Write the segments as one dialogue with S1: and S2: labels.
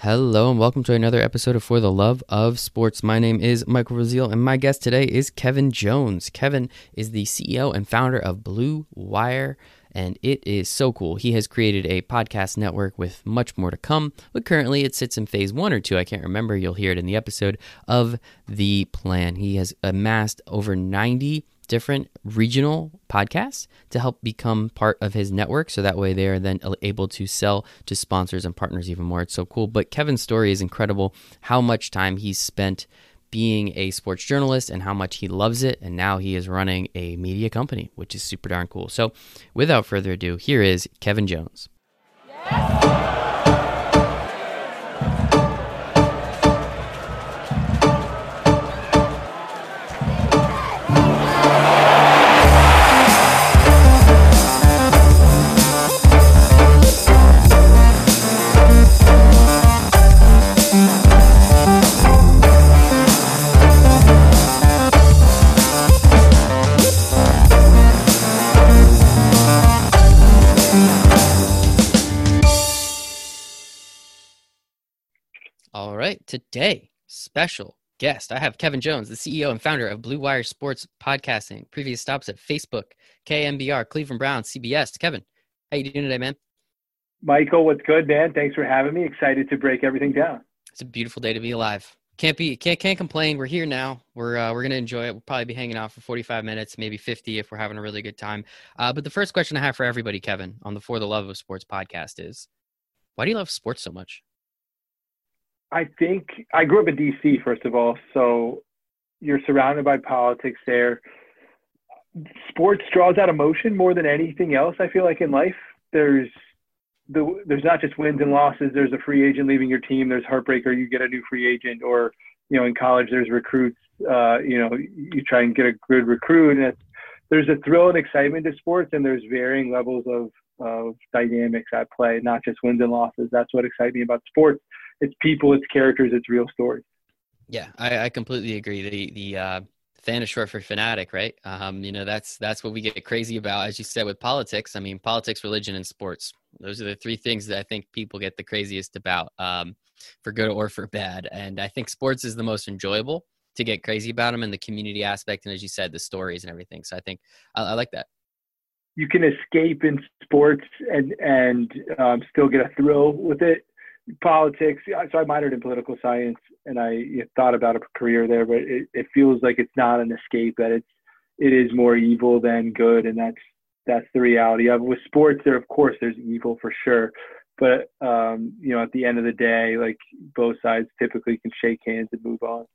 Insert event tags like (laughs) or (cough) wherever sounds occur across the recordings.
S1: Hello and welcome to another episode of For the Love of Sports. My name is Michael Raziel and my guest today is Kevin Jones. Kevin is the CEO and founder of Blue Wire and it is so cool. He has created a podcast network with much more to come, but currently it sits in phase one or two. I can't remember. You'll hear it in the episode of the plan. He has amassed over 90 different regional podcasts to help become part of his network. So that way they are then able to sell to sponsors and partners even more. It's so cool. But Kevin's story is incredible how much time he's spent being a sports journalist and how much he loves it. And now he is running a media company, which is super darn cool. So without further ado, here is Kevin Jones. Yes. Right, today, special guest. I have Kevin Jones, the CEO and founder of Blue Wire Sports Podcasting. Previous stops at Facebook, KNBR, Cleveland Browns, CBS. Kevin, how you doing today, man?
S2: Michael, what's good, man? Thanks for having me. Excited to break everything down.
S1: It's a beautiful day to be alive. Can't be can't can't complain. We're here now. We're uh, we're gonna enjoy it. We'll probably be hanging out for 45 minutes, maybe 50 if we're having a really good time. Uh, but the first question I have for everybody, Kevin, on the For the Love of Sports podcast is, why do you love sports so much?
S2: I think I grew up in DC, first of all, so you're surrounded by politics there. Sports draws out emotion more than anything else. I feel like in life, there's the there's not just wins and losses. There's a free agent leaving your team. There's heartbreak, or you get a new free agent, or you know, in college, there's recruits. Uh, you know, you try and get a good recruit, and there's a thrill and excitement to sports, and there's varying levels of of dynamics at play, not just wins and losses. That's what excites me about sports it's people, it's characters, it's real stories.
S1: Yeah, I, I completely agree. The the uh, fan is short for fanatic, right? Um, you know, that's that's what we get crazy about, as you said, with politics. I mean, politics, religion, and sports. Those are the three things that I think people get the craziest about, um, for good or for bad. And I think sports is the most enjoyable to get crazy about them and the community aspect, and as you said, the stories and everything. So I think I, I like that.
S2: You can escape in sports and and um, still get a thrill with it politics. So I minored in political science, and I thought about a career there, but it, it feels like it's not an escape. That it's it is more evil than good, and that's that's the reality of with sports. There, of course, there's evil for sure, but um, you know, at the end of the day, like both sides typically can shake hands and move on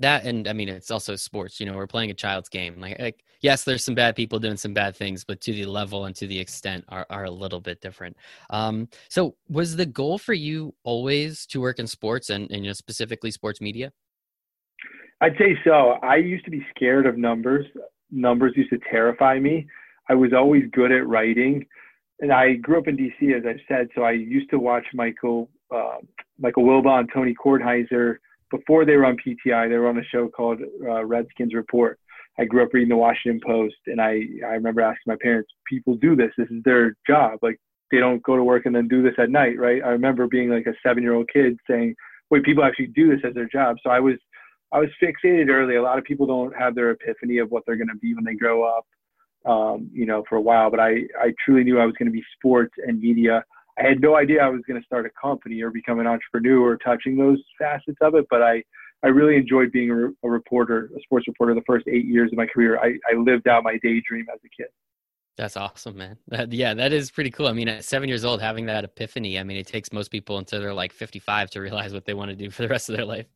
S1: that and i mean it's also sports you know we're playing a child's game like, like, yes there's some bad people doing some bad things but to the level and to the extent are, are a little bit different. Um, so was the goal for you always to work in sports and, and you know specifically sports media?
S2: I'd say so. I used to be scared of numbers. Numbers used to terrify me. I was always good at writing and i grew up in dc as i said so i used to watch michael uh, michael wilbon tony kornheiser before they were on PTI, they were on a show called uh, Redskins Report. I grew up reading the Washington Post, and I I remember asking my parents, "People do this. This is their job. Like they don't go to work and then do this at night, right?" I remember being like a seven year old kid saying, "Wait, people actually do this as their job." So I was I was fixated early. A lot of people don't have their epiphany of what they're going to be when they grow up, um, you know, for a while. But I I truly knew I was going to be sports and media. I had no idea I was going to start a company or become an entrepreneur or touching those facets of it, but I, I really enjoyed being a, a reporter, a sports reporter, the first eight years of my career. I, I lived out my daydream as a kid.
S1: That's awesome, man. That, yeah, that is pretty cool. I mean, at seven years old, having that epiphany, I mean, it takes most people until they're like 55 to realize what they want to do for the rest of their life.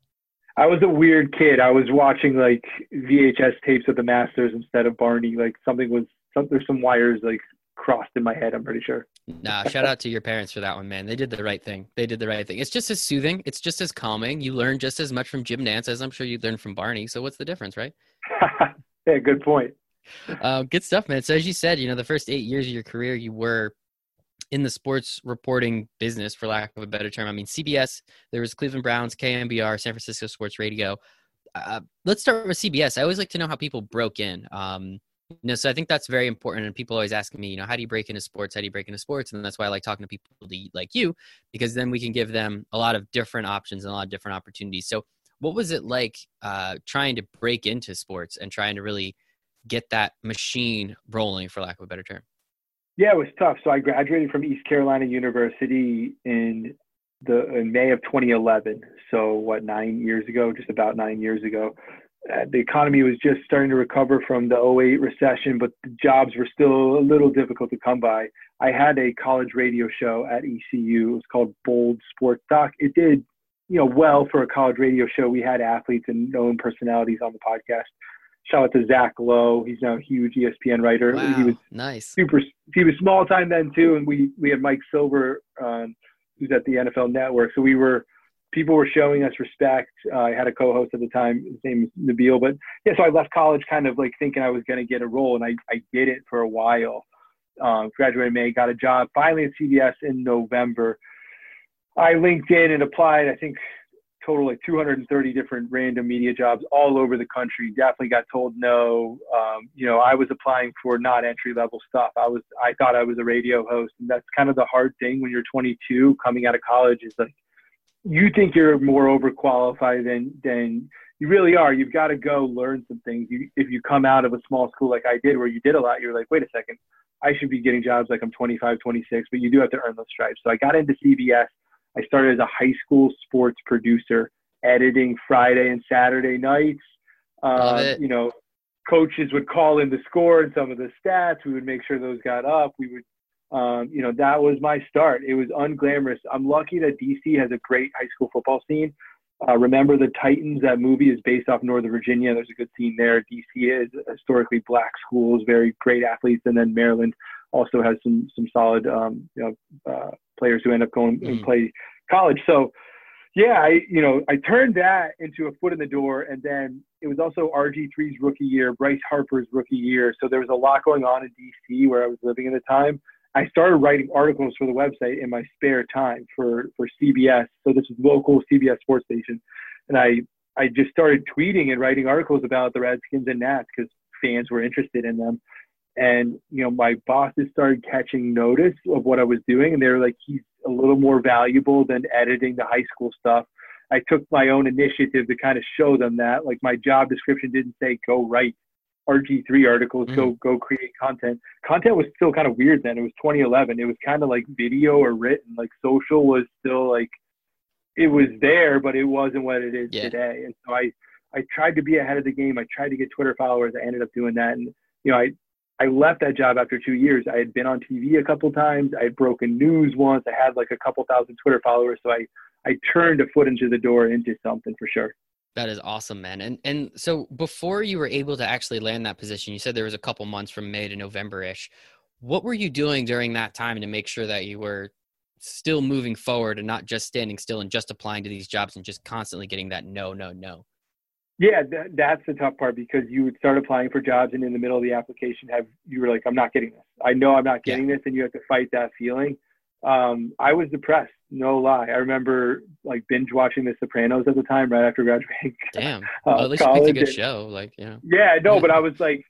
S2: I was a weird kid. I was watching like VHS tapes of the Masters instead of Barney. Like something was, some, there's some wires like crossed in my head. I'm pretty sure.
S1: Nah, shout out to your parents for that one, man. They did the right thing. They did the right thing. It's just as soothing. It's just as calming. You learn just as much from Jim Nantz as I'm sure you learned from Barney. So what's the difference, right? (laughs)
S2: yeah, good point. (laughs)
S1: Uh, good stuff, man. So as you said, you know, the first eight years of your career, you were in the sports reporting business, for lack of a better term. I mean, CBS, there was Cleveland Browns, KNBR, San Francisco Sports Radio. Uh, let's start with CBS. I always like to know how people broke in. Um, You know, so I think that's very important. And people always ask me, you know, how do you break into sports? How do you break into sports? And that's why I like talking to people like you, because then we can give them a lot of different options and a lot of different opportunities. So, what was it like uh, trying to break into sports and trying to really get that machine rolling, for lack of a better term?
S2: Yeah, it was tough. So I graduated from East Carolina University in the in May of 2011. So what, nine years ago, just about nine years ago. Uh, the economy was just starting to recover from the 08 recession, but the jobs were still a little difficult to come by. I had a college radio show at ECU. It was called Bold Sports Talk. It did, you know, well for a college radio show. We had athletes and known personalities on the podcast shout out to Zach Lowe. He's now a huge ESPN writer.
S1: Wow,
S2: he was
S1: nice.
S2: Super. He was small time then too, and we we had Mike Silver, um, who's at the NFL Network. So we were people were showing us respect. Uh, I had a co-host at the time. His name is Nabil. But yeah, so I left college kind of like thinking I was going to get a role, and I I did it for a while. Um, graduated in May, got a job finally at CBS in November. I LinkedIn and applied. I think total like 230 different random media jobs all over the country. Definitely got told no. Um, you know, I was applying for not entry level stuff. I was, I thought I was a radio host, and that's kind of the hard thing when you're 22 coming out of college is like you think you're more overqualified than than you really are. You've got to go learn some things. You, if you come out of a small school like I did, where you did a lot, you're like, wait a second, I should be getting jobs like I'm 25, 26, but you do have to earn those stripes. So I got into CBS I started as a high school sports producer, editing Friday and Saturday nights. Um, you know, coaches would call in the score and some of the stats. We would make sure those got up. We would, um, you know, that was my start. It was unglamorous. I'm lucky that DC has a great high school football scene. Uh, remember the Titans? That movie is based off Northern Virginia. There's a good scene there. DC is historically black schools, very great athletes, and then Maryland also has some some solid um, you know uh, players who end up going mm. and play college. So yeah, I you know I turned that into a foot in the door, and then it was also RG3's rookie year, Bryce Harper's rookie year. So there was a lot going on in DC where I was living at the time. I started writing articles for the website in my spare time for for CBS. So this is local CBS sports station, and I I just started tweeting and writing articles about the Redskins and Nats because fans were interested in them. And you know, my bosses started catching notice of what I was doing, and they were like, "He's a little more valuable than editing the high school stuff." I took my own initiative to kind of show them that. Like my job description didn't say go write RG3 articles, mm-hmm. go go create content. Content was still kind of weird then. It was 2011. It was kind of like video or written. Like social was still like it was there, but it wasn't what it is yeah. today. And so I I tried to be ahead of the game. I tried to get Twitter followers. I ended up doing that, and you know I I left that job after two years. I had been on TV a couple times. I had broken news once. I had like a couple thousand Twitter followers. So I, I turned a foot into the door into something for sure.
S1: That is awesome, man. And and so before you were able to actually land that position, you said there was a couple months from May to November ish. What were you doing during that time to make sure that you were still moving forward and not just standing still and just applying to these jobs and just constantly getting that no, no, no?
S2: Yeah, that, that's the tough part because you would start applying for jobs and in the middle of the application have you were like, I'm not getting this. I know I'm not getting yeah. this, and you have to fight that feeling. Um, I was depressed, no lie. I remember like binge watching The Sopranos at the time, right after graduating. (laughs)
S1: Damn, uh, well, at least you picked a good and, show, like you know.
S2: Yeah, no, but I was (laughs) like,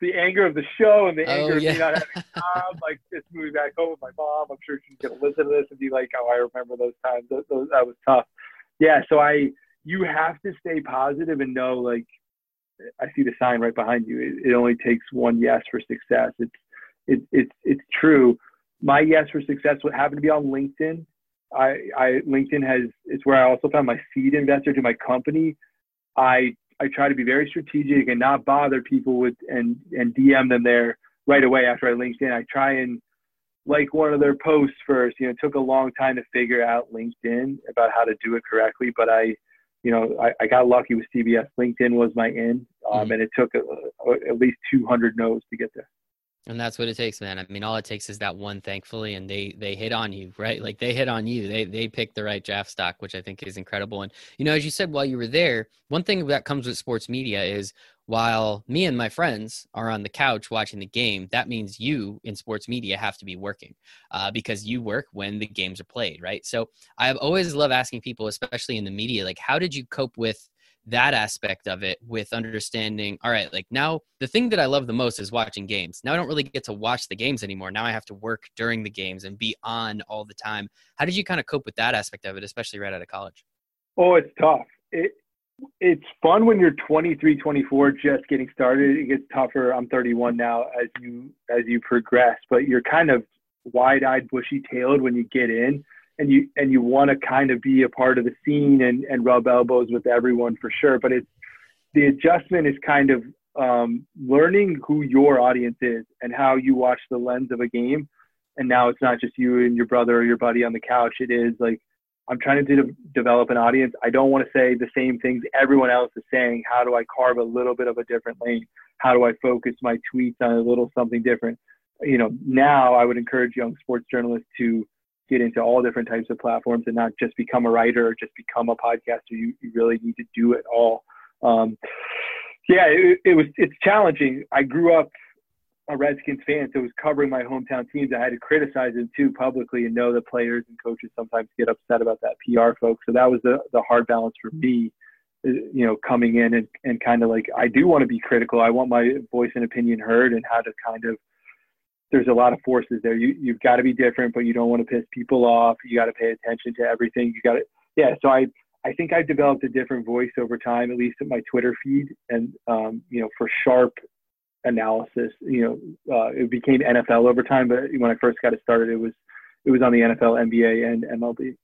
S2: the anger of the show and the oh, anger yeah. of me not having a job, like just moving back home with my mom. I'm sure she's gonna listen to this and be like, "Oh, I remember those times. Those, those, that was tough." Yeah, so I you have to stay positive and know like I see the sign right behind you. It, it only takes one yes for success. It's it, it's it's true. My yes for success would happen to be on LinkedIn. I, I LinkedIn has it's where I also found my seed investor to my company. I I try to be very strategic and not bother people with and and DM them there right away after I LinkedIn. I try and like one of their posts first. You know, it took a long time to figure out LinkedIn about how to do it correctly, but I you know, I, I got lucky with CBS. LinkedIn was my in, um, mm-hmm. and it took a, a, at least 200 no's to get there.
S1: And that's what it takes, man. I mean, all it takes is that one, thankfully, and they they hit on you, right? Like they hit on you. They they picked the right draft stock, which I think is incredible. And you know, as you said while you were there, one thing that comes with sports media is while me and my friends are on the couch watching the game, that means you in sports media have to be working uh, because you work when the games are played, right? So I've always loved asking people, especially in the media, like, how did you cope with that aspect of it with understanding all right like now the thing that i love the most is watching games. Now i don't really get to watch the games anymore. Now i have to work during the games and be on all the time. How did you kind of cope with that aspect of it especially right out of college?
S2: Oh it's tough. It, it's fun when you're 23 24 just getting started. It gets tougher. I'm 31 now as you as you progress but you're kind of wide-eyed bushy-tailed when you get in and you and you want to kind of be a part of the scene and and rub elbows with everyone for sure but it's the adjustment is kind of um, learning who your audience is and how you watch the lens of a game. And now it's not just you and your brother or your buddy on the couch it is like i'm trying to de- develop an audience. I don't want to say the same things everyone else is saying. How do i carve a little bit of a different lane? How do i focus my tweets on a little something different? You know now i would encourage young sports journalists to get into all different types of platforms and not just become a writer or just become a podcaster. You, you really need to do it all. Um, yeah, it, it, was it's challenging. I grew up a Redskins fan, so it was covering my hometown teams. I had to criticize them too publicly and know that players and coaches sometimes get upset about that PR folks. So that was the the hard balance for me, you know, coming in and, and kind of like I do want to be critical. I want my voice and opinion heard and how to kind of there's a lot of forces there. You you've got to be different, but you don't want to piss people off. You got to pay attention to everything. You got to yeah. So I I think I've developed a different voice over time, at least at my Twitter feed, and um, you know for sharp analysis. You know, uh, it became NFL over time, but when I first got it started, it was it was on the NFL, NBA, and MLB.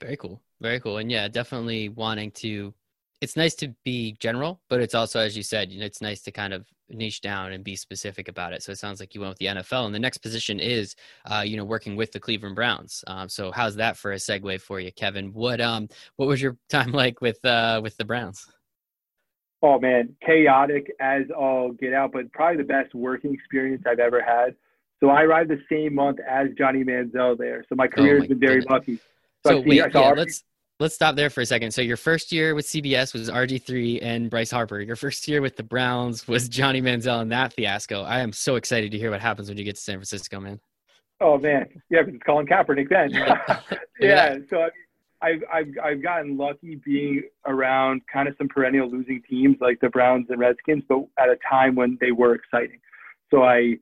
S1: Very cool, very cool, and yeah, definitely wanting to it's nice to be general, but it's also, as you said, you know, it's nice to kind of niche down and be specific about it. So it sounds like you went with the NFL, and the next position is, uh, you know, working with the Cleveland Browns. Um, so how's that for a segue for you, Kevin? What um, what was your (laughs) time like with uh, with the Browns?
S2: Oh man, chaotic as all get out, but probably the best working experience I've ever had. So I arrived the same month as Johnny Manziel there. So my career oh has been very goodness. lucky.
S1: So, so wait, yeah, let's let's stop there for a second. So your first year with CBS was RG3 and Bryce Harper. Your first year with the Browns was Johnny Manziel and that fiasco. I am so excited to hear what happens when you get to San Francisco, man.
S2: Oh man, yeah, because it's Colin Kaepernick then. (laughs) yeah. (laughs) yeah, so I've I've I've gotten lucky being around kind of some perennial losing teams like the Browns and Redskins, but at a time when they were exciting. So I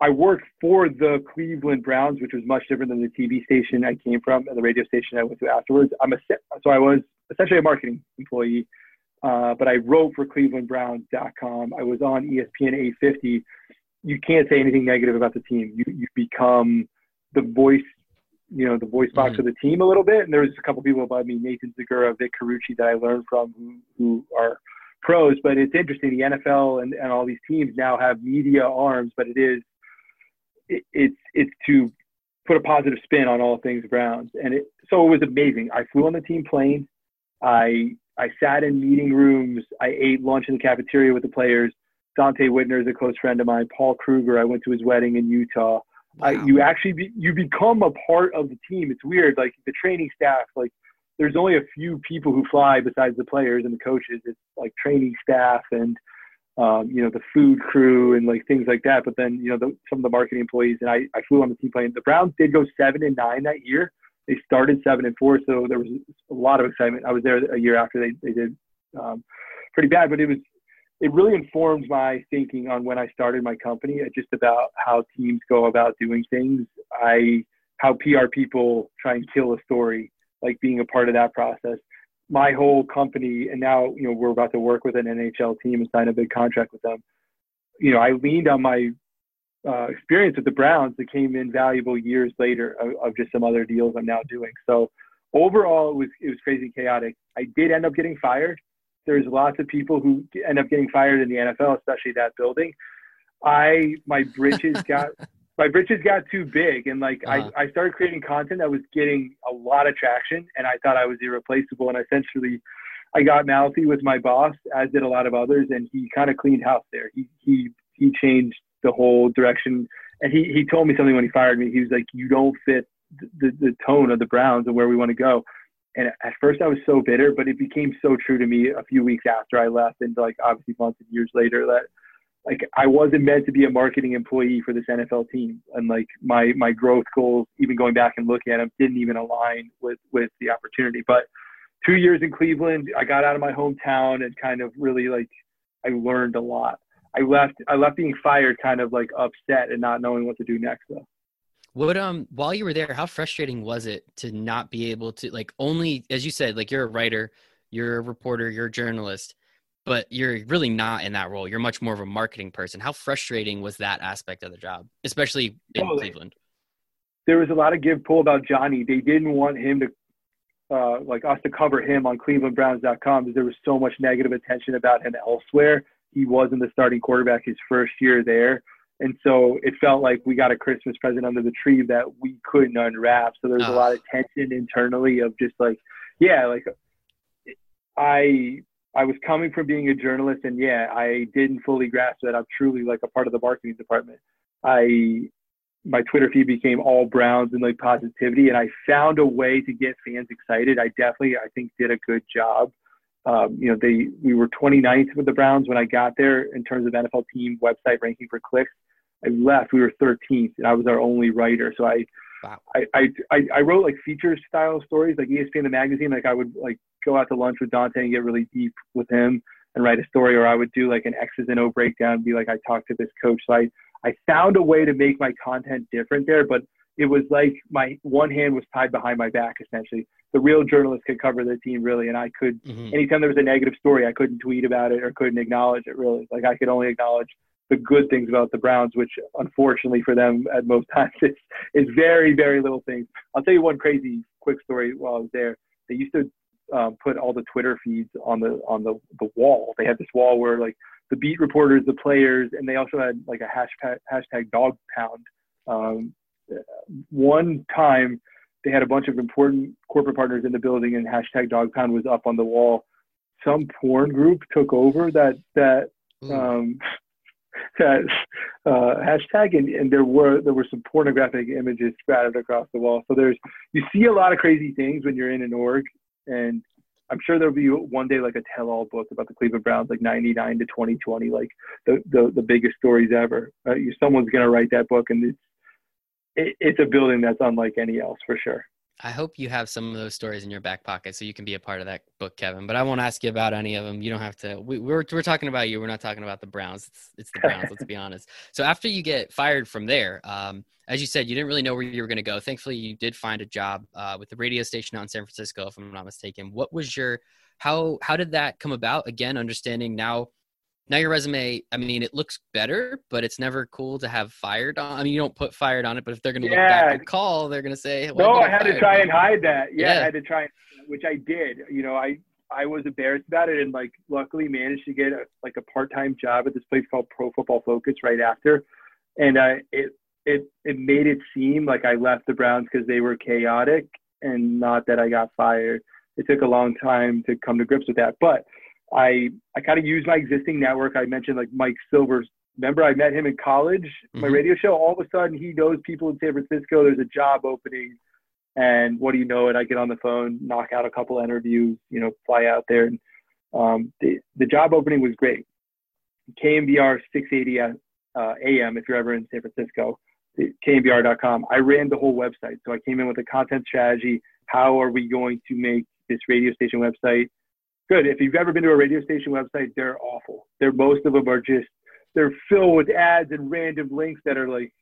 S2: I worked for the Cleveland Browns, which was much different than the TV station I came from and the radio station I went to afterwards. I'm a so I was essentially a marketing employee, uh, but I wrote for ClevelandBrowns.com. I was on ESPN 850. You can't say anything negative about the team. You you become the voice, you know, the voice box mm-hmm. of the team a little bit. And there was a couple people above me, Nathan Zegura, Vic Carucci, that I learned from, who who are pros. But it's interesting. The NFL and, and all these teams now have media arms, but it is it, it's it's to put a positive spin on all things Browns, and it so it was amazing. I flew on the team plane. I I sat in meeting rooms. I ate lunch in the cafeteria with the players. Donte Whitner is a close friend of mine. Paul Kruger, I went to his wedding in Utah. Wow. I, you actually be, you become a part of the team. It's weird, like the training staff. Like there's only a few people who fly besides the players and the coaches. It's like training staff and um, you know, the food crew and like things like that. But then, you know, the, some of the marketing employees and I, I flew on the team plane. The Browns did go seven and nine that year. They started seven and four, so there was a lot of excitement. I was there a year after they, they did um, pretty bad, but it was it really informed my thinking on when I started my company, uh, just about how teams go about doing things. I how PR people try and kill a story, like being a part of that process my whole company, and now you know we're about to work with an NHL team and sign a big contract with them. You know, I leaned on my uh, experience with the Browns that came in valuable years later of, of, just some other deals I'm now doing. So overall, it was it was crazy chaotic. I did end up getting fired. There's lots of people who end up getting fired in the NFL, especially that building. I my britches (laughs) got my britches got too big and like uh-huh. I, I started creating content that was getting a lot of traction and I thought I was irreplaceable and essentially I got mouthy with my boss as did a lot of others and he kind of cleaned house there. He he he changed the whole direction and he he told me something when he fired me. He was like you don't fit the, the, the tone of the Browns and where we want to go. And at first I was so bitter, but it became so true to me a few weeks after I left and like obviously months and years later that like I wasn't meant to be a marketing employee for this NFL team, and like my my growth goals, even going back and looking at them, didn't even align with with the opportunity. But two years in Cleveland, I got out of my hometown and kind of really like I learned a lot. I left I left being fired kind of like upset and not knowing what to do next though.
S1: What um while you were there, how frustrating was it to not be able to like only as you said, like you're a writer, you're a reporter, you're a journalist, but you're really not in that role. You're much more of a marketing person. How frustrating was that aspect of the job, especially in oh, Cleveland?
S2: There was a lot of give pull about Johnny. They didn't want him to uh, like us to cover him on clevelandbrowns.com because there was so much negative attention about him elsewhere. He wasn't the starting quarterback his first year there. And so it felt like we got a Christmas present under the tree that we couldn't unwrap. So there there's a lot of tension internally of just like, yeah, like I I was coming from being a journalist and yeah, I didn't fully grasp that I'm truly like a part of the marketing department. I my Twitter feed became all Browns and like positivity, and I found a way to get fans excited. I definitely, I think, did a good job. Um, you know, they we were 29th with the Browns when I got there in terms of NFL team website ranking for clicks. I left, we were 13th, and I was our only writer. So I, wow. I, I, I, I wrote like feature style stories, like ESPN the magazine. Like I would like go out to lunch with Donte and get really deep with him and write a story, or I would do like an X's and O breakdown, and be like, I talked to this coach. So I I found a way to make my content different there, but it was like my one hand was tied behind my back essentially. The real journalist could cover the team really, and I could mm-hmm. anytime there was a negative story, I couldn't tweet about it or couldn't acknowledge it really. Like I could only acknowledge the good things about the Browns, which unfortunately for them at most (laughs) times is is very very little things. I'll tell you one crazy quick story while I was there. They used to um, put all the Twitter feeds on the on the the wall. They had this wall where like the beat reporters, the players, and they also had like a hashtag, hashtag dog pound. Um, one time they had a bunch of important corporate partners in the building and hashtag dog pound was up on the wall. Some porn group took over that, that, mm. um, that uh, hashtag and, and there were there were some pornographic images scattered across the wall. So there's you see a lot of crazy things when you're in an org and I'm sure there'll be one day like a tell-all book about the Cleveland Browns, like '99 to 2020, like the the, the biggest stories ever. Uh, someone's gonna write that book, and it's it, it's a building that's unlike any else for sure.
S1: I hope you have some of those stories in your back pocket so you can be a part of that book, Kevin. But I won't ask you about any of them. You don't have to. We, are we're, we're talking about you. We're not talking about the Browns. It's, it's the Browns. let's (laughs) be honest. So after you get fired from there, um, as you said, you didn't really know where you were going to go. Thankfully, you did find a job uh, with the radio station out in San Francisco, if I'm not mistaken. What was your how how did that come about? Again, understanding now now your resume i mean it looks better but it's never cool to have fired on i mean you don't put fired on it but if they're going to yeah. look back and call they're going to say
S2: well, no i had to try and hide that. Yeah, yeah, i had to try which i did. You know i i was embarrassed about it and like luckily managed to get a, like a part-time job at this place called pro football focus right after. And i it it it made it seem like i left the browns because they were chaotic and not that i got fired. It took a long time to come to grips with that but I I kind of use my existing network. I mentioned like Mike Silvers. Remember, I met him in college, my mm-hmm. radio show. All of a sudden, he knows people in San Francisco. There's a job opening, and what do you know? It I get on the phone, knock out a couple interviews, you know, fly out there, and um, the the job opening was great. KNBR 680 uh, AM if you're ever in San Francisco, KNBR.com. I ran the whole website, so I came in with a content strategy. How are we going to make this radio station website good. If you've ever been to a radio station website, they're awful. They're most of them are just they're filled with ads and random links that are like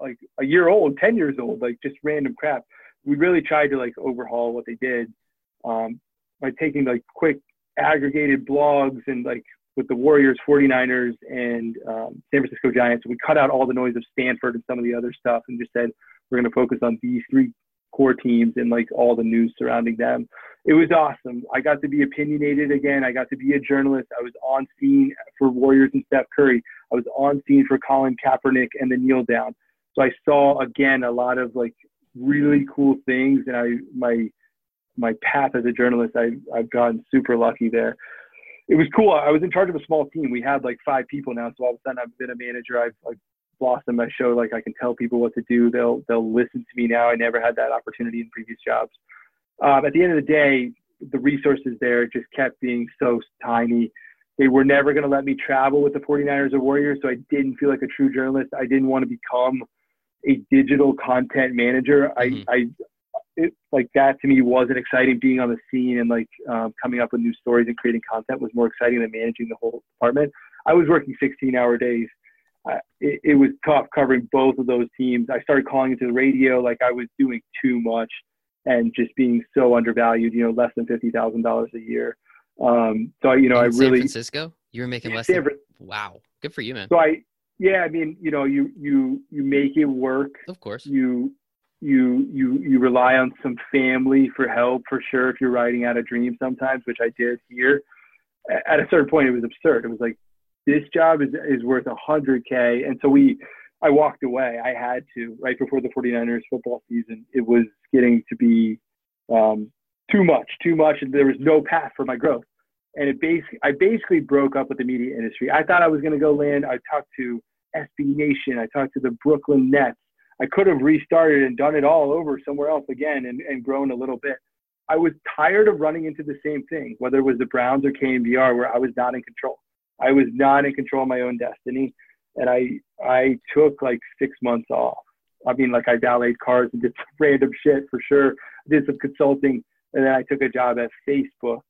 S2: like a year old, ten years old, like just random crap. We really tried to like overhaul what they did um, by taking like quick aggregated blogs and like with the Warriors, 49ers, and um, San Francisco Giants. We cut out all the noise of Stanford and some of the other stuff and just said we're going to focus on these three core teams and like all the news surrounding them. It was awesome. I got to be opinionated again. I got to be a journalist. I was on scene for Warriors and Steph Curry. I was on scene for Colin Kaepernick and the kneel down. So I saw again a lot of like really cool things and I my my path as a journalist I I've gotten super lucky there. It was cool. I was in charge of a small team. We had like five people now, so all of a sudden I've been a manager. I've like blossom my show like I can tell people what to do. They'll they'll listen to me now. I never had that opportunity in previous jobs. Um, at the end of the day, the resources there just kept being so tiny. They were never going to let me travel with the 49ers or Warriors, so I didn't feel like a true journalist. I didn't want to become a digital content manager. Mm-hmm. I, I it like that to me wasn't exciting. Being on the scene and like um, coming up with new stories and creating content was more exciting than managing the whole department. I was working 16 hour days. Uh, it, it was tough covering both of those teams. I started calling into the radio like I was doing too much and just being so undervalued. You know, less than fifty thousand dollars a year. Um, so you know,
S1: In
S2: I
S1: San
S2: really
S1: Francisco. You were making less.
S2: San
S1: Than, wow, good for you, man.
S2: so I yeah, I mean, you know, you you you make it work.
S1: Of course.
S2: You you you you rely on some family for help for sure if you're writing out a dream sometimes, which I did here. At a certain point, it was absurd. It was like this job is is worth a hundred k, and so we. I walked away. I had to right before the 49ers football season. It was getting to be um, too much, too much, and there was no path for my growth. And it basically, I basically broke up with the media industry. I thought I was going to go land. I talked to SB Nation. I talked to the Brooklyn Nets. I could have restarted and done it all over somewhere else again and, and grown a little bit. I was tired of running into the same thing, whether it was the Browns or KNBR, where I was not in control. I was not in control of my own destiny, and I I took like six months off. I mean, like I valeted cars and did (laughs) random shit for sure. I did some consulting, and then I took a job at Facebook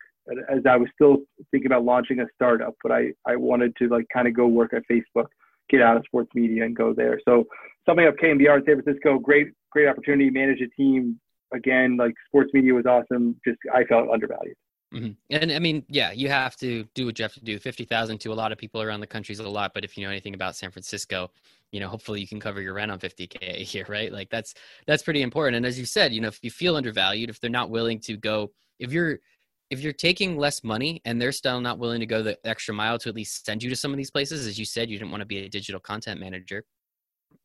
S2: as I was still thinking about launching a startup. But I I wanted to like kind of go work at Facebook, get out of sports media, and go there. So something up KNBR in San Francisco, great great opportunity, manage a team. Again, like sports media was awesome. Just I felt undervalued.
S1: Hmm And I mean, yeah, you have to do what you have to do. Fifty thousand to a lot of people around the country is a lot, but if you know anything about San Francisco, you know, hopefully you can cover your rent on fifty k a year, (laughs) right? Like that's that's pretty important. And as you said, you know, if you feel undervalued, if they're not willing to go, if you're if you're taking less money and they're still not willing to go the extra mile to at least send you to some of these places, as you said, you didn't want to be a digital content manager.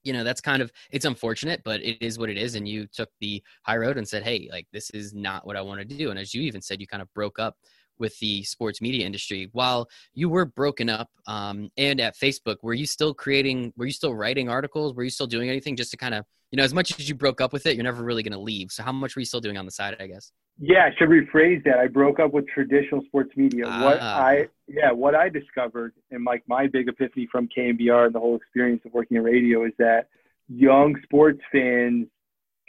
S1: You know, that's kind of it's unfortunate, but it is what it is. And you took the high road and said, Hey, like this is not what I want to do. And as you even said, you kind of broke up with the sports media industry while you were broken up um, and at facebook were you still creating were you still writing articles were you still doing anything just to kind of you know as much as you broke up with it you're never really going to leave so how much were you still doing on the side i guess
S2: Yeah, I should rephrase that. I broke up with traditional sports media. What
S1: Ah.
S2: I yeah, what I discovered and like my big epiphany from KNBR and the whole experience of working in radio is that young sports fans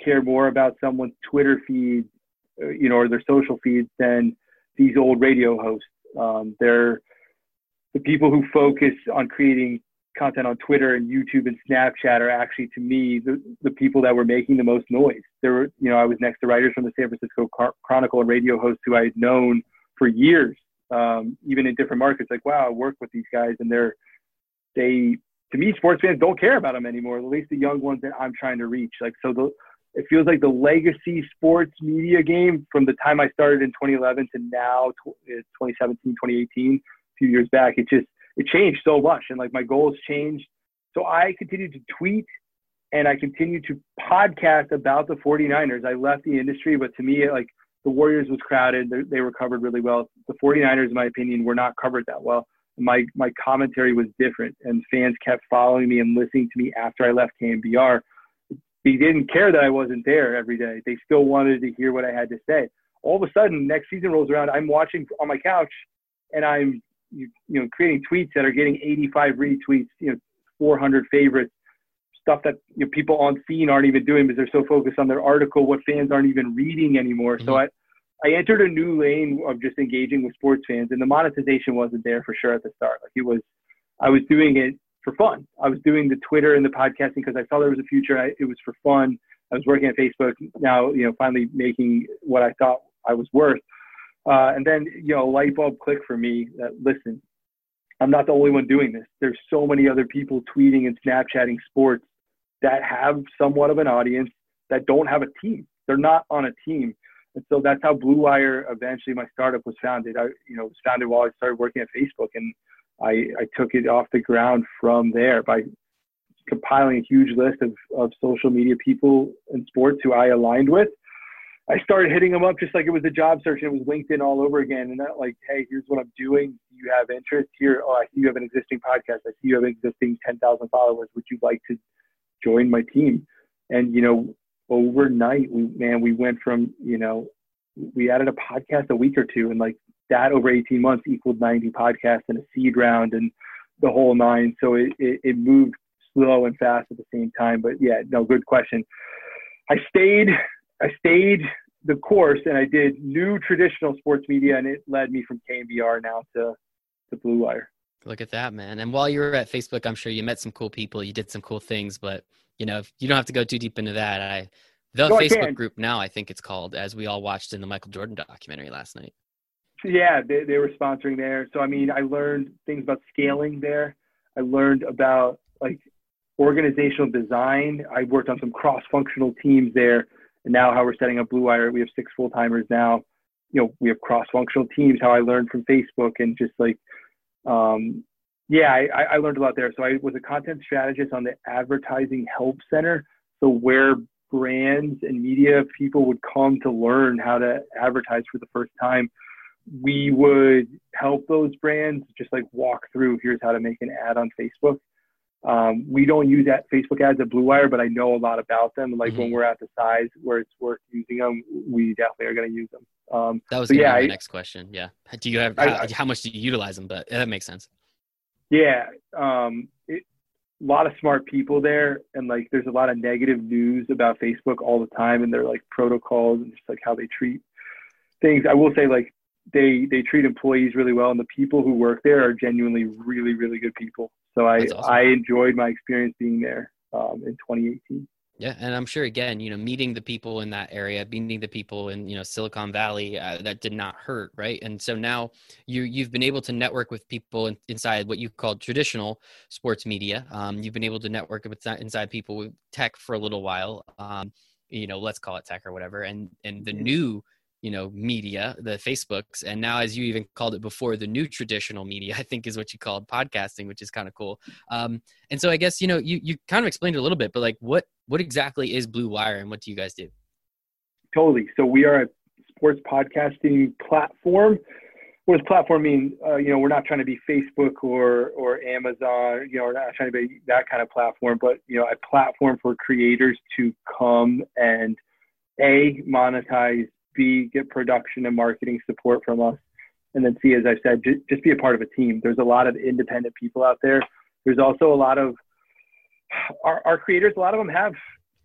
S2: care more about someone's Twitter feed, uh, you know, or their social feeds than these old radio hosts. Um, they're the people who focus on creating content on Twitter and YouTube and Snapchat are actually, to me, the, the people that were making the most noise. There were, you know, I was next to writers from the San Francisco Chron- Chronicle and radio hosts who I had known for years, um, even in different markets. Like, wow, I work with these guys, and they're, they, to me, sports fans don't care about them anymore. At least the young ones that I'm trying to reach. Like, so the, it feels like the legacy sports media game from the time I started in 2011 to now, tw- eh, 2017, 2018, a few years back. It just it changed so much, and like my goals changed. So I continued to tweet and I continued to podcast about the 49ers. I left the industry, but to me, like the Warriors was crowded. They, they were covered really well. The 49ers, in my opinion, were not covered that well. My my commentary was different, and fans kept following me and listening to me after I left KNBR they didn't care that I wasn't there every day. They still wanted to hear what I had to say. All of a sudden, next season rolls around. I'm watching on my couch, and I'm you, you know creating tweets that are getting 85 retweets, you know, 400 favorites, stuff that you know, people on scene aren't even doing because they're so focused on their article, what fans aren't even reading anymore. So mm-hmm. I. I entered a new lane of just engaging with sports fans, and the monetization wasn't there for sure at the start. Like it was, I was doing it for fun. I was doing the Twitter and the podcasting because I saw there was a future. I, it was for fun. I was working at Facebook now, you know, finally making what I thought I was worth. Uh, and then, you know, a light bulb click for me that listen, I'm not the only one doing this. There's so many other people tweeting and Snapchatting sports that have somewhat of an audience that don't have a team. They're not on a team. And so that's how Blue Wire eventually my startup was founded. I, you know, was founded while I started working at Facebook and I, I took it off the ground from there by compiling a huge list of, of social media people in sports who I aligned with. I started hitting them up just like it was a job search and it was LinkedIn all over again. And not like, hey, here's what I'm doing. Do you have interest here? Oh, I see you have an existing podcast. I see you have existing 10,000 followers. Would you like to join my team? And, you know, overnight, we, man, we went from, you know, we added a podcast a week or two and like that over 18 months equaled 90 podcasts and a seed round and the whole nine. So it, it, it moved slow and fast at the same time. But yeah, no, good question. I stayed I stayed the course and I did new traditional sports media, and it led me from KNBR now to to Blue Wire.
S1: Look at that, man! And while you were at Facebook, I'm sure you met some cool people. You did some cool things, but you know, you don't have to go too deep into that. I the no, Facebook group now, I think it's called, as we all watched in the Michael Jordan documentary last night.
S2: Yeah, they, they were sponsoring there. So I mean, I learned things about scaling there. I learned about like organizational design. I worked on some cross-functional teams there, and now how we're setting up Blue Wire. We have six full timers now. You know, we have cross-functional teams. How I learned from Facebook and just like, um, yeah, I, I learned a lot there. So I was a content strategist on the Advertising Help Center. So where brands and media people would come to learn how to advertise for the first time we would help those brands just like walk through here's how to make an ad on facebook um, we don't use that Facebook ads at Blue Wire, but I know a lot about them. Like mm-hmm. when we're at the size where it's worth using them, we definitely are going to use them.
S1: Um, that was yeah, I, next question. Yeah, do you have I, how, how, much do you utilize them? But that makes sense.
S2: Yeah, um, lot of smart people there, and like there's a lot of negative news about Facebook all the time, and their like protocols and just like how they treat things. I will say like they they treat employees really well, and the people who work there are genuinely really really good people. So I awesome. I enjoyed my experience being there um, in 2018.
S1: Yeah, and I'm sure again, you know, meeting the people in that area, meeting the people in you know Silicon Valley, uh, that did not hurt, right? And so now you you've been able to network with people in, inside what you called traditional sports media. Um, you've been able to network with inside people with tech for a little while. Um, you know, let's call it tech or whatever, and and the new you know media the facebooks and now as you even called it before the new traditional media i think is what you called podcasting which is kind of cool. Um, and so i guess you know you, you kind of explained it a little bit but like what what exactly is blue wire and what do you guys do?
S2: Totally. So we are a sports podcasting platform. What does platform mean? Uh, you know we're not trying to be facebook or or amazon you know we're not trying to be that kind of platform but you know a platform for creators to come and a monetize Get production and marketing support from us. And then C, as I said, just, just be a part of a team. There's a lot of independent people out there. There's also a lot of our, our creators, a lot of them have,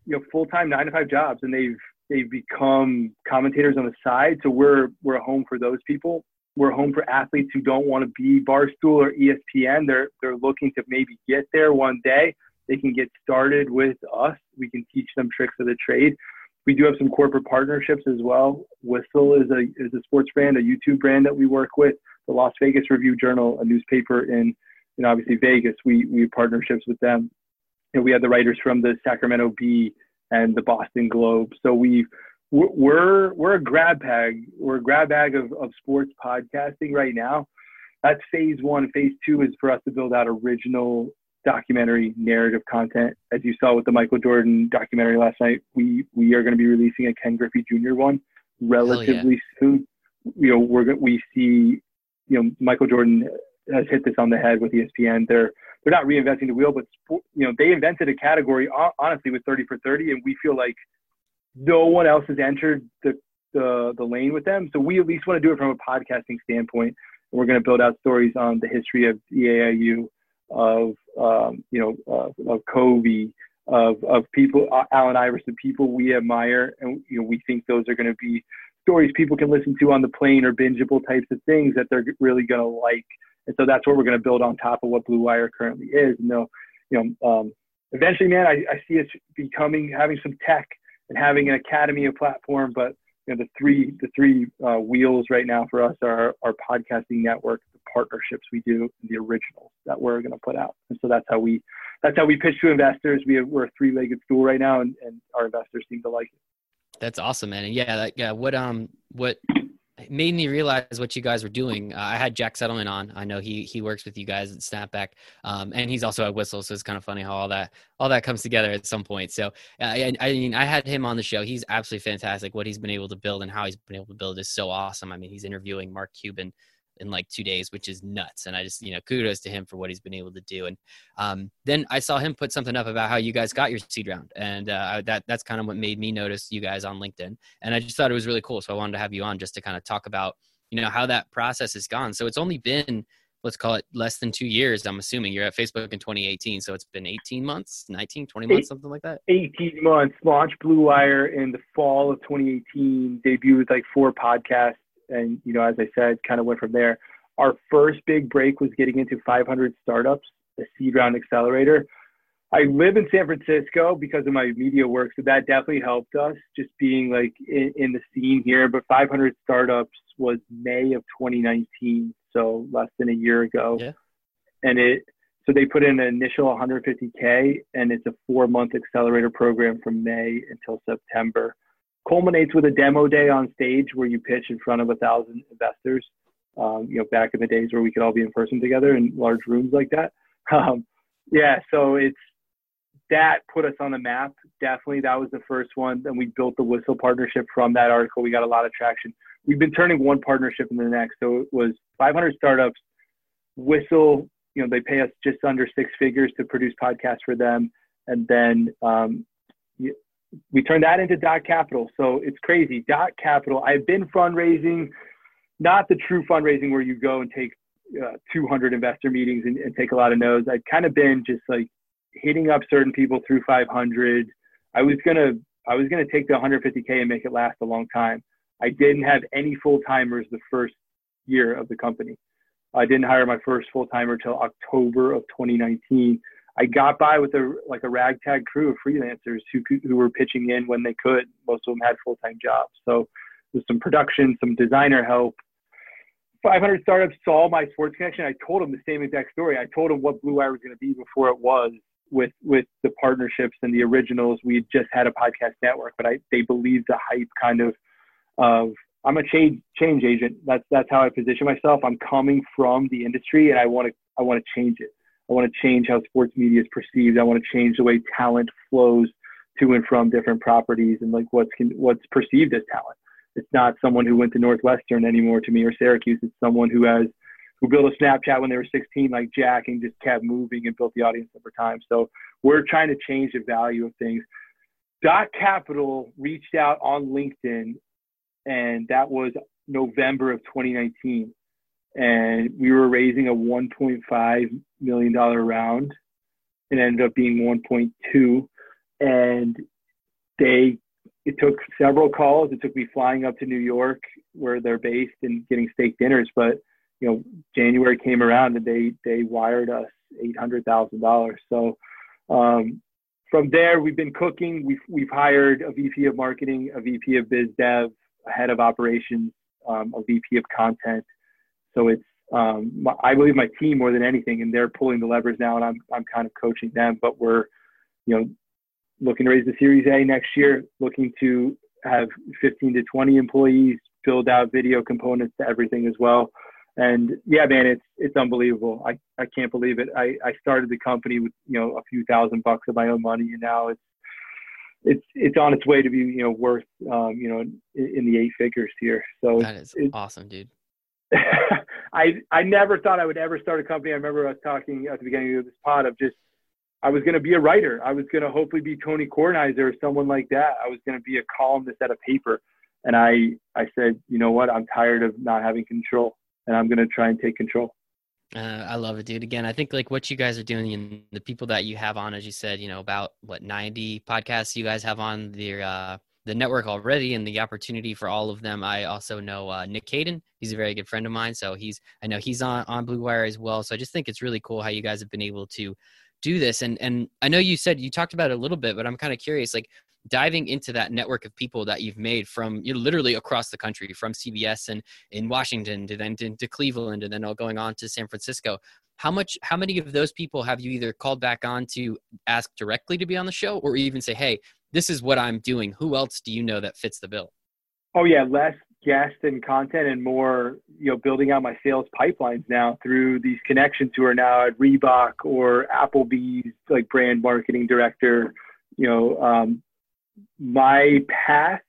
S2: you know, full-time nine to five jobs and they've, they've become commentators on the side. So we're, we're a home for those people. We're home for athletes who don't want to be Barstool or ESPN. They're, they're looking to maybe get there one day. They can get started with us. We can teach them tricks of the trade we do have some corporate partnerships as well. Whistle is a is a sports brand, a YouTube brand that we work with. The Las Vegas Review Journal, a newspaper in in obviously Vegas, we we have partnerships with them. And we have the writers from the Sacramento Bee and the Boston Globe. So we we're we're a grab bag. We're a grab bag of, of sports podcasting right now. That's phase one. Phase two is for us to build out original documentary narrative content. As you saw with the Michael Jordan documentary last night, we we are going to be releasing a Ken Griffey Jr. one relatively yeah. soon. You know, we're we see, you know, Michael Jordan has hit this on the head with ESPN. They're they're not reinventing the wheel, but you know, they invented a category honestly with 30 for 30, and we feel like no one else has entered the the, the lane with them. So we at least want to do it from a podcasting standpoint. And we're going to build out stories on the history of EAIU of um, you know uh, of Kobe, of of people uh, Allen Iverson, people we admire, and you know we think those are going to be stories people can listen to on the plane or bingeable types of things that they're really going to like. And so that's what we're going to build on top of what Blue Wire currently is. And they'll, you know, um, eventually, man, I, I see us becoming having some tech and having an academy, a platform, but you know the three the three uh, wheels right now for us are our podcasting network, partnerships we do, and the originals that we're going to put out. And so that's how we that's how we pitch to investors. We have, we're a three legged stool right now, and, and our investors seem to like it.
S1: That's awesome, man. And yeah, that, yeah. What um what made me realize what you guys were doing. Uh, I had Jack Settleman on. I know he he works with you guys at Snapback, um, and he's also at Whistle. So it's kind of funny how all that all that comes together at some point. So uh, I, I mean, I had him on the show. He's absolutely fantastic. What he's been able to build and how he's been able to build is so awesome. I mean, he's interviewing Mark Cuban in like two days, which is nuts. And I just, you know, kudos to him for what he's been able to do. And um, then I saw him put something up about how you guys got your seed round, and uh, that that's kind of what made me notice you guys on LinkedIn. And I just thought it was really cool, so I wanted to have you on just to kind of talk about, you know, how that process has gone. So it's only been let's call it less than two years. I'm assuming you're at Facebook in 2018, so it's been 18 months, 19, 20 months, Eight, something like that.
S2: 18 months. Launched Blue Wire in the fall of 2018. Debuted like four podcasts, and you know, as I said, kind of went from there. Our first big break was getting into 500 startups, the seed round accelerator. I live in San Francisco because of my media work, so that definitely helped us just being like in, in the scene here. But 500 startups was May of 2019, so less than a year ago.
S1: Yeah.
S2: And it so they put in an initial 150k, and it's a four-month accelerator program from May until September. Culminates with a demo day on stage where you pitch in front of a thousand investors. Um, you know, back in the days where we could all be in person together in large rooms like that. Um, yeah, so it's that put us on the map. Definitely, that was the first one. Then we built the Whistle partnership from that article. We got a lot of traction. We've been turning one partnership into the next. So it was 500 startups. Whistle, you know, they pay us just under six figures to produce podcasts for them, and then um, we turned that into Dot Capital. So it's crazy. Dot Capital. I've been fundraising, not the true fundraising where you go and take uh, 200 investor meetings and, and take a lot of no's. I've kind of been just like hitting up certain people through 500. I was gonna I was gonna take the 150k and make it last a long time. I didn't have any full timers the first year of the company. I didn't hire my first full timer till October of 2019. I got by with a like a ragtag crew of freelancers who who were pitching in when they could. Most of them had full time jobs. So with some production, some designer help. 500 startups saw my sports connection. I told them the same exact story. I told them what Blue Wire was going to be before it was, with with the partnerships and the originals. We just had a podcast network, but I they believe the hype kind of of I'm a change change agent. That's that's how I position myself. I'm coming from the industry, and I want to I want to change it. I want to change how sports media is perceived. I want to change the way talent flows to and from different properties, and like what's what's perceived as talent. It's not someone who went to Northwestern anymore to me or Syracuse. It's someone who has who built a Snapchat when they were 16, like Jack, and just kept moving and built the audience over time. So we're trying to change the value of things. Dot Capital reached out on LinkedIn, and that was November of 2019. And we were raising a $1.5 million round. It ended up being 1.2. And they, it took several calls. It took me flying up to New York, where they're based, and getting steak dinners. But you know, January came around and they they wired us eight hundred thousand dollars. So um, from there, we've been cooking. We've we've hired a VP of marketing, a VP of biz dev, a head of operations, um, a VP of content. So it's um, my, I believe my team more than anything, and they're pulling the levers now, and I'm I'm kind of coaching them. But we're, you know, looking to raise the Series A next year, looking to have 15 to 20 employees, build out video components to everything as well and yeah, man, it's it's unbelievable. I, I can't believe it. I, I started the company with you know a few thousand bucks of my own money, and now it's it's it's on its way to be you know worth um, you know in, in the eight figures here. So
S1: that is awesome, dude. (laughs)
S2: I I never thought I would ever start a company. I remember us talking at the beginning of this pod of just I was going to be a writer. I was going to hopefully be Tony Kornheiser or someone like that. I was going to be a columnist at a paper. And I I said, you know what? I'm tired of not having control and I'm going to try and take control.
S1: Uh, I love it, dude. Again, I think like what you guys are doing and the people that you have on, as you said, you know, about what 90 podcasts you guys have on the uh, the network already, and the opportunity for all of them. I also know uh, Nick Caden. He's a very good friend of mine, so he's I know he's on on Blue Wire as well. So I just think it's really cool how you guys have been able to do this. And and I know you said you talked about it a little bit, but I'm kind of curious, like diving into that network of people that you've made from you literally across the country, from CBS and in Washington to then to, to Cleveland and then all going on to San Francisco. How much? How many of those people have you either called back on to ask directly to be on the show, or even say, "Hey, this is what I'm doing. Who else do you know that fits the bill?"
S2: Oh yeah, less guest and content and more, you know, building out my sales pipelines now through these connections who are now at Reebok or Applebee's, like brand marketing director, you know, um, my path,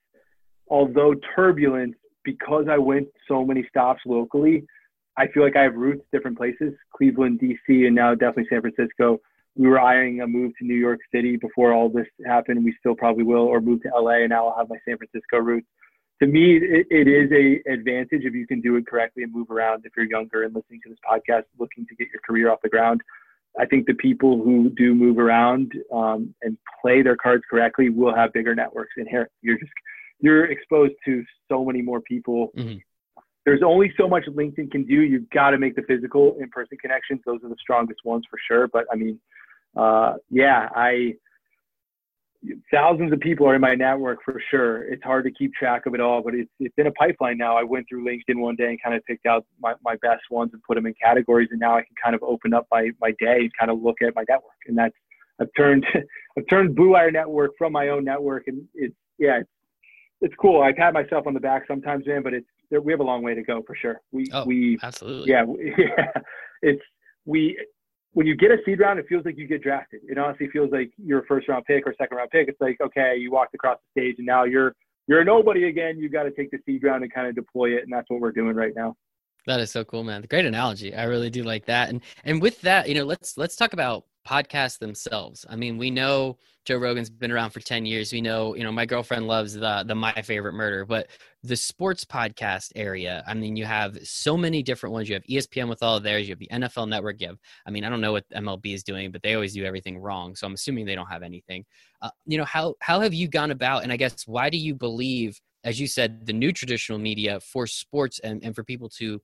S2: although turbulent, because I went so many stops locally, I feel like I have roots different places Cleveland, DC, and now definitely San Francisco. We were eyeing a move to New York City before all this happened. We still probably will, or move to LA, and now I'll have my San Francisco roots. to me, it, it is a advantage if you can do it correctly and move around. If you're younger and listening to this podcast, looking to get your career off the ground, I think the people who do move around um, and play their cards correctly will have bigger networks inherent. You're just you're exposed to so many more people. Mm-hmm. There's only so much LinkedIn can do. You've got to make the physical in-person connections. Those are the strongest ones for sure. But I mean, uh, yeah, I thousands of people are in my network for sure. It's hard to keep track of it all, but it's it's in a pipeline now. I went through LinkedIn one day and kind of picked out my, my best ones and put them in categories, and now I can kind of open up my my day and kind of look at my network. And that's I've turned (laughs) I've turned Blue Wire Network from my own network, and it's yeah, it's, it's cool. I pat myself on the back sometimes, man, but it's we have a long way to go for sure. We
S1: oh,
S2: we
S1: absolutely
S2: yeah, (laughs) we, yeah (laughs) it's we when you get a seed round, it feels like you get drafted. It honestly feels like you're a first round pick or second round pick. It's like, okay, you walked across the stage and now you're you're a nobody again. You've got to take the seed round and kind of deploy it, and that's what we're doing right now.
S1: That is so cool, man. Great analogy. I really do like that. And and with that, you know, let's let's talk about podcasts themselves. I mean, we know Joe Rogan's been around for 10 years. We know, you know, my girlfriend loves the the My Favorite Murder, but the sports podcast area, I mean, you have so many different ones. You have ESPN with all of theirs, you have the NFL network, you have I mean, I don't know what MLB is doing, but they always do everything wrong. So I'm assuming they don't have anything. Uh, you know, how how have you gone about and I guess why do you believe as you said the new traditional media for sports and, and for people to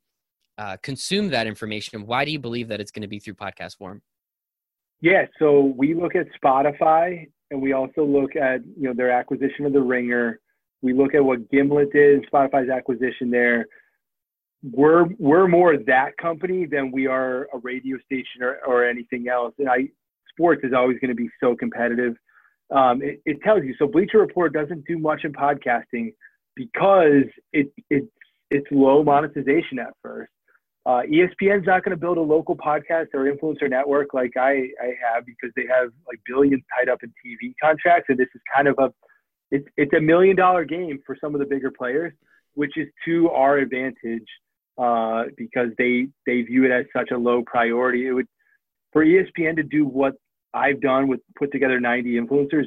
S1: uh, consume that information why do you believe that it's going to be through podcast form
S2: yeah, so we look at Spotify and we also look at you know their acquisition of the Ringer. We look at what Gimlet did, Spotify's acquisition there. We're we're more that company than we are a radio station or, or anything else. And I sports is always going to be so competitive. Um, it, it tells you so. Bleacher Report doesn't do much in podcasting because it it it's low monetization at first. Uh, ESPN's not going to build a local podcast or influencer network like I, I have because they have like billions tied up in TV contracts, and this is kind of a it's it's a million dollar game for some of the bigger players, which is to our advantage uh, because they they view it as such a low priority. It would for ESPN to do what I've done with put together 90 influencers.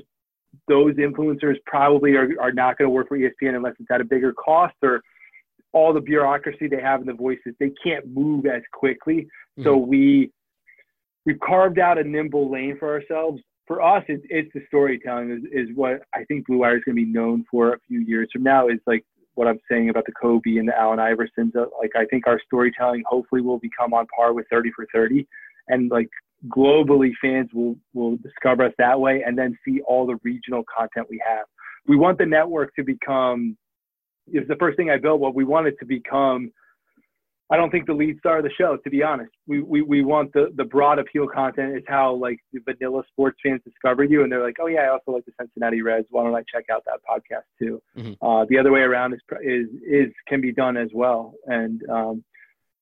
S2: Those influencers probably are, are not going to work for ESPN unless it's at a bigger cost or all the bureaucracy they have in the voices, they can't move as quickly. Mm-hmm. So we we've carved out a nimble lane for ourselves. For us, it's, it's the storytelling is, is what I think Blue Wire is going to be known for a few years from now. Is like what I'm saying about the Kobe and the Allen Iversons. Like I think our storytelling hopefully will become on par with 30 for 30, and like globally fans will will discover us that way, and then see all the regional content we have. We want the network to become is the first thing I built. What we wanted to become. I don't think the lead star of the show, to be honest. We, we, we want the, the broad appeal content is how like the vanilla sports fans discover you. And they're like, oh yeah, I also like the Cincinnati Reds. Why don't I check out that podcast too? Mm-hmm. Uh, the other way around is, is, is, can be done as well. And um,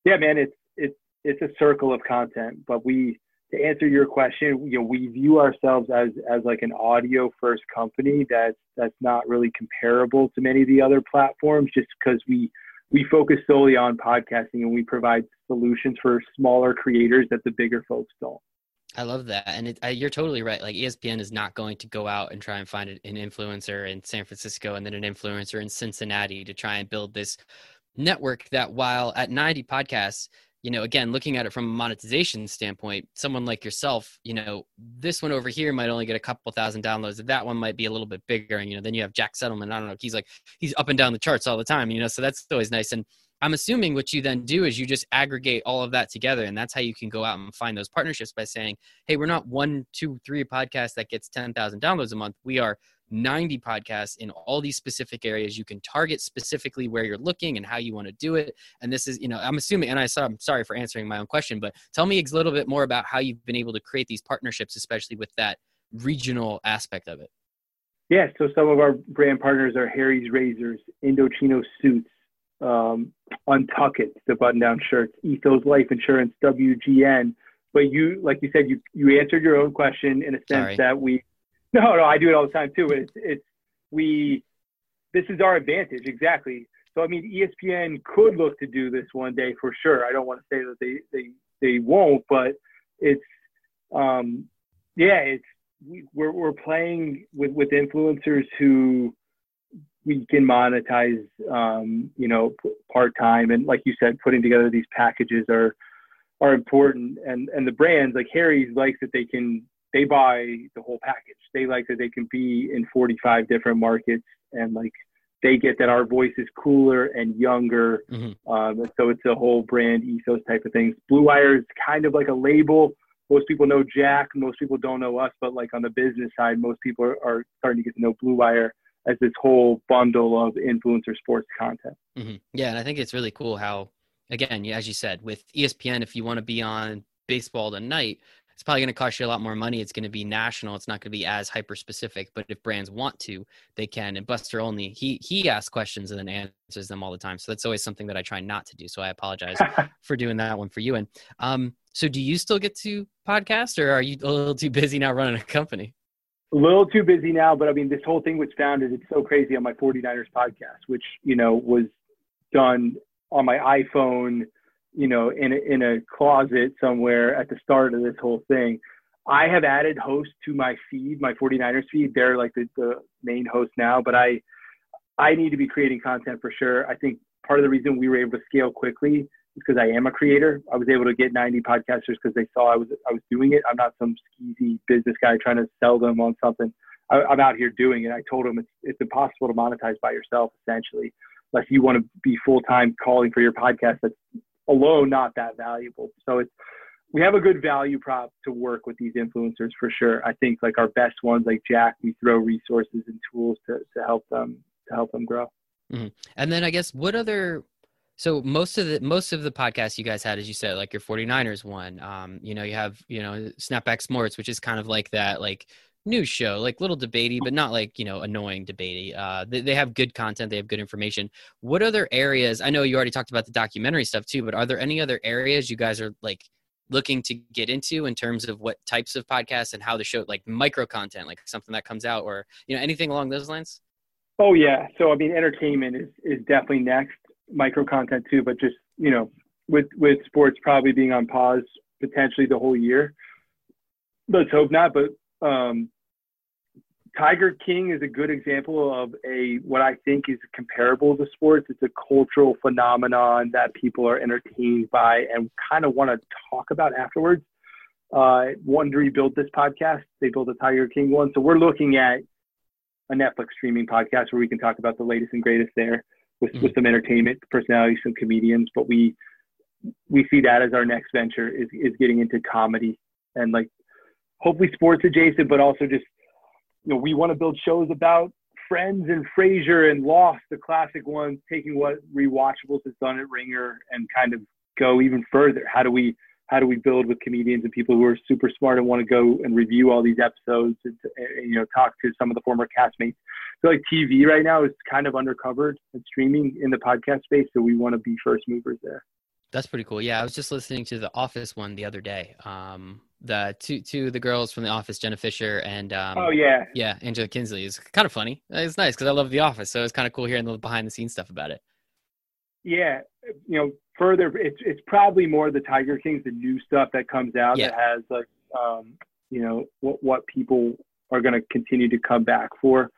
S2: yeah, man, it's, it's, it's a circle of content, but we, to answer your question, you know, we view ourselves as as like an audio first company that's that's not really comparable to many of the other platforms, just because we we focus solely on podcasting and we provide solutions for smaller creators that the bigger folks don't.
S1: I love that, and it, I, you're totally right. Like ESPN is not going to go out and try and find an influencer in San Francisco and then an influencer in Cincinnati to try and build this network that while at 90 podcasts you know, again, looking at it from a monetization standpoint, someone like yourself, you know, this one over here might only get a couple thousand downloads. That one might be a little bit bigger. And, you know, then you have Jack Settleman. I don't know. He's like, he's up and down the charts all the time, you know, so that's always nice. And I'm assuming what you then do is you just aggregate all of that together. And that's how you can go out and find those partnerships by saying, hey, we're not one, two, three podcasts that gets 10,000 downloads a month. We are 90 podcasts in all these specific areas. You can target specifically where you're looking and how you want to do it. And this is, you know, I'm assuming, and I saw, I'm sorry for answering my own question, but tell me a little bit more about how you've been able to create these partnerships, especially with that regional aspect of it.
S2: Yeah, so some of our brand partners are Harry's Razors, Indochino Suits, um, Untuckit, the button-down shirts, Ethos Life Insurance, WGN. But you, like you said, you you answered your own question in a sense Sorry. that we (laughs) No, no, I do it all the time too. It's it's we this is our advantage exactly. So I mean, ESPN could look to do this one day for sure. I don't want to say that they they they won't, but it's um yeah, it's we, we're we're playing with with influencers who we can monetize, um, you know, part time. And like you said, putting together these packages are are important. And and the brands like Harry's likes that they can they buy the whole package. They like that they can be in 45 different markets and like they get that our voice is cooler and younger. Mm-hmm. Um, so it's a whole brand ethos type of things. Blue Wire is kind of like a label. Most people know Jack. Most people don't know us, but like on the business side, most people are, are starting to get to know Blue Wire as this whole bundle of influencer sports content.
S1: Mm-hmm. Yeah, and I think it's really cool how, again, as you said, with ESPN, if you want to be on baseball tonight, it's probably going to cost you a lot more money. It's going to be national. It's not going to be as hyper specific. But if brands want to, they can. And Buster Olney he he asks questions and then answers them all the time. So that's always something that I try not to do. So I apologize (laughs) for doing that one for you. And um, so do you still get to podcast, or are you a little too busy now running a company?
S2: A little too busy now, but I mean, this whole thing was founded. It's so crazy on my 49ers podcast, which you know was done on my iPhone you know, in a, in a closet somewhere at the start of this whole thing. I have added hosts to my feed, my 49ers feed. They're like the, the main host now, but I I need to be creating content for sure. I think part of the reason we were able to scale quickly is because I am a creator. I was able to get 90 podcasters because they saw I was I was doing it. I'm not some skeezy business guy trying to sell them on something. I, I'm out here doing it. I told them it's it's impossible to monetize by yourself essentially, unless you want to be full time calling for your podcast. That's alone not that valuable. So it's we have a good value prop to work with these influencers for sure. I think like our best ones like Jack, we throw resources and tools to to help them to help them grow.
S1: Mm-hmm. And then I guess what other so most of the most of the podcasts you guys had, as you said, like your 49ers one, um, you know, you have, you know, Snapback Sports, which is kind of like that, like news show, like little debatey, but not like you know annoying debatey. Uh, they, they have good content, they have good information. What other areas? I know you already talked about the documentary stuff too, but are there any other areas you guys are like looking to get into in terms of what types of podcasts and how the show, like micro content, like something that comes out, or you know anything along those lines?
S2: Oh yeah, so I mean, entertainment is is definitely next. Micro content too, but just you know, with with sports probably being on pause potentially the whole year. Let's hope not, but um, Tiger King is a good example of a what I think is comparable to sports. It's a cultural phenomenon that people are entertained by and kind of want to talk about afterwards. Uh, Wondery built this podcast. They built a Tiger King one, so we're looking at a Netflix streaming podcast where we can talk about the latest and greatest there with, mm-hmm. with some entertainment personalities, some comedians. But we we see that as our next venture is is getting into comedy and like hopefully sports adjacent, but also just you know we want to build shows about Friends and Frasier and Lost, the classic ones, taking what rewatchables has done at Ringer and kind of go even further. How do we how do we build with comedians and people who are super smart and want to go and review all these episodes and, and you know talk to some of the former castmates. So like TV right now is kind of undercovered and streaming in the podcast space, so we want to be first movers there.
S1: That's pretty cool. Yeah, I was just listening to the Office one the other day. Um, the two two the girls from the office jenna fischer and um,
S2: oh yeah.
S1: yeah angela kinsey. Is kind of funny. It's nice because i love the office so it's kind of cool hearing the behind the scenes stuff about it.
S2: Yeah you know further it's it's probably more the tiger kings the new stuff that comes out yeah. that has like um you know what what people are going to continue to come back for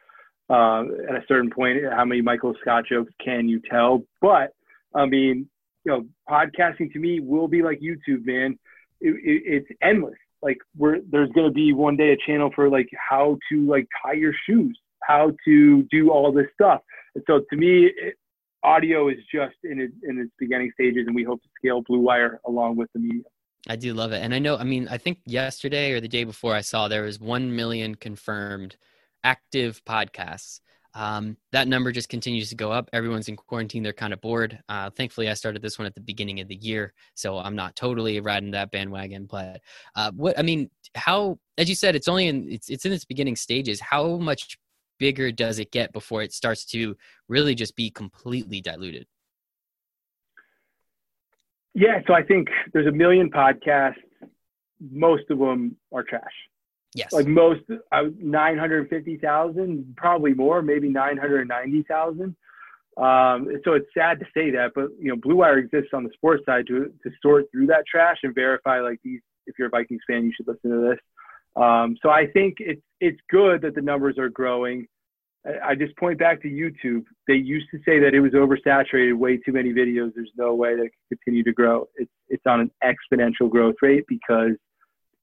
S2: uh, at a certain point how many michael scott jokes can you tell? But i mean you know podcasting to me will be like youtube man it, it, it's endless. Like we're there's going to be one day a channel for like how to like tie your shoes, how to do all this stuff. And so to me, it, audio is just in its, in its beginning stages, and we hope to scale Blue Wire along with the media.
S1: I do love it, and I know. I mean, I think yesterday or the day before I saw there was one million confirmed active podcasts. Um, that number just continues to go up. Everyone's in quarantine; they're kind of bored. Uh, thankfully, I started this one at the beginning of the year, so I'm not totally riding that bandwagon. But uh, what I mean, how, as you said, it's only in it's it's in its beginning stages. How much bigger does it get before it starts to really just be completely diluted?
S2: Yeah, so I think there's a million podcasts. Most of them are trash.
S1: Yes.
S2: Like most, uh, 950,000, probably more, maybe 990,000. Um, so it's sad to say that, but you know, Blue Wire exists on the sports side to to sort through that trash and verify like these. If you're a Vikings fan, you should listen to this. Um, so I think it's it's good that the numbers are growing. I just point back to YouTube. They used to say that it was oversaturated, way too many videos. There's no way that it can continue to grow. It's it's on an exponential growth rate because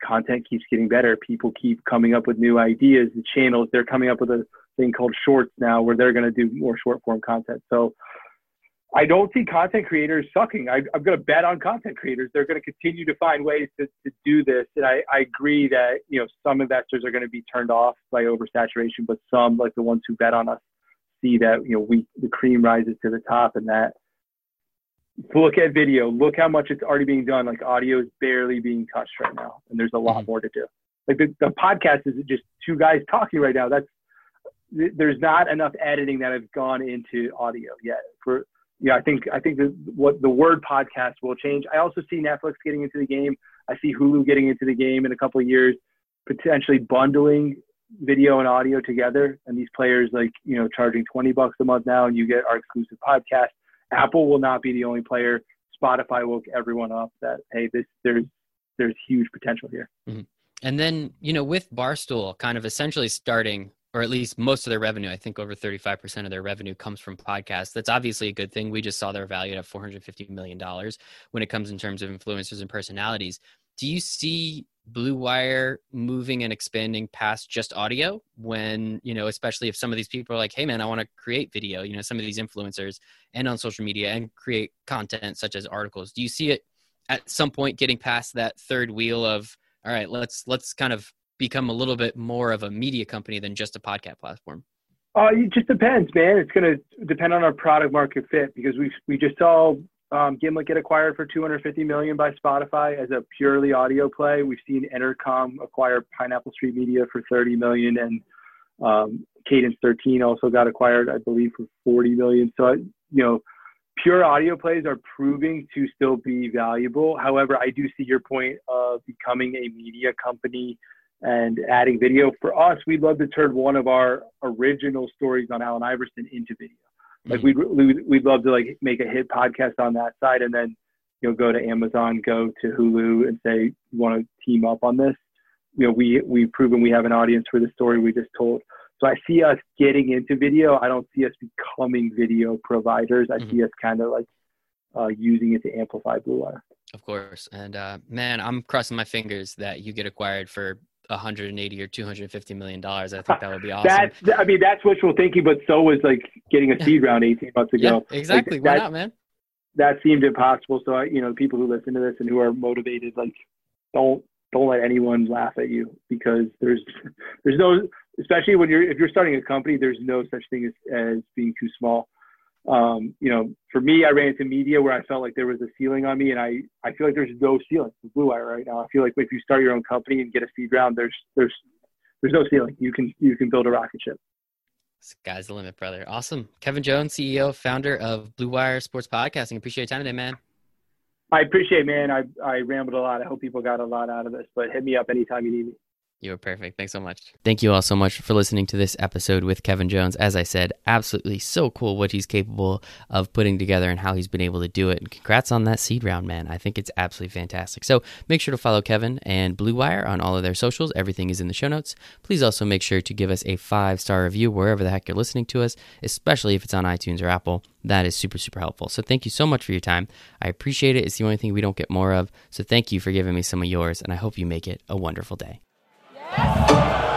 S2: content keeps getting better. People keep coming up with new ideas. The channels they're coming up with a thing called shorts now, where they're going to do more short form content. So I don't see content creators sucking. I, am going to bet on content creators. They're going to continue to find ways to, to do this. And I, I agree that, you know, some investors are going to be turned off by oversaturation, but some, like the ones who bet on us, see that, you know, we, the cream rises to the top and that look at video, look how much it's already being done. Like audio is barely being touched right now. And there's a lot mm-hmm. more to do. Like the, the podcast is just two guys talking right now. That's, there's not enough editing that has gone into audio yet for, yeah, I think I think that what the word podcast will change. I also see Netflix getting into the game. I see Hulu getting into the game in a couple of years, potentially bundling video and audio together. And these players, like you know, charging twenty bucks a month now, and you get our exclusive podcast. Apple will not be the only player. Spotify woke everyone up that hey, this there's there's huge potential here.
S1: Mm-hmm. And then you know, with Barstool kind of essentially starting or at least most of their revenue, I think over 35% of their revenue comes from podcasts. That's obviously a good thing. We just saw their value at $450 million when it comes in terms of influencers and personalities. Do you see Blue Wire moving and expanding past just audio when, you know, especially if some of these people are like, hey, man, I want to create video, you know, some of these influencers and on social media and create content such as articles? Do you see it at some point getting past that third wheel of, all right, let's let's kind of become a little bit more of a media company than just a podcast platform?
S2: Uh, it just depends, man. It's going to depend on our product market fit because we we just saw um, Gimlet get acquired for 250 million by Spotify as a purely audio play. We've seen Entercom acquire Pineapple Street Media for 30 million, and um, Cadence 13 also got acquired, I believe, for 40 million. So you know, pure audio plays are proving to still be valuable. However, I do see your point of becoming a media company and adding video. For us, we'd love to turn one of our original stories on Allen Iverson into video. Like we'd, we'd, we'd love to like make a hit podcast on that side and then, you know, go to Amazon, go to Hulu and say, you want to team up on this. You know, we, we've proven we have an audience for the story we just told. So I see us getting into video. I don't see us becoming video providers. I mm-hmm. see us kind of like uh, using it to amplify Blue Wire.
S1: Of course. And uh, man, I'm crossing my fingers that you get acquired for 180 or 250 million dollars. I (laughs) think that would be awesome.
S2: that's I mean that's wishful thinking, but so was like getting a seed round 18 months ago.
S1: Yeah, exactly.
S2: Like,
S1: Why
S2: that,
S1: not, man?
S2: That seemed impossible. So I, you know, people who listen to this and who are motivated, like don't don't let anyone laugh at you because there's there's no especially when you're if you're starting a company, there's no such thing as as being too small um, you know, for me, I ran into media where I felt like there was a ceiling on me, and I, I feel like there's no ceiling with Blue Wire right now. I feel like if you start your own company and get a seed round, there's there's there's no ceiling. You can you can build a rocket ship.
S1: Sky's the limit, brother. Awesome, Kevin Jones, CEO, founder of Blue Wire Sports Podcasting. Appreciate your time today, man.
S2: I appreciate, man. I I rambled a lot. I hope people got a lot out of this, but hit me up anytime you need me.
S1: You were perfect. Thanks so much. Thank you all so much for listening to this episode with Kevin Jones. As I said, absolutely so cool what he's capable of putting together and how he's been able to do it. And congrats on that seed round, man. I think it's absolutely fantastic. So make sure to follow Kevin and Blue Wire on all of their socials. Everything is in the show notes. Please also make sure to give us a five star review wherever the heck you're listening to us, especially if it's on iTunes or Apple. That is super, super helpful. So thank you so much for your time. I appreciate it. It's the only thing we don't get more of. So thank you for giving me some of yours, and I hope you make it a wonderful day. Yes.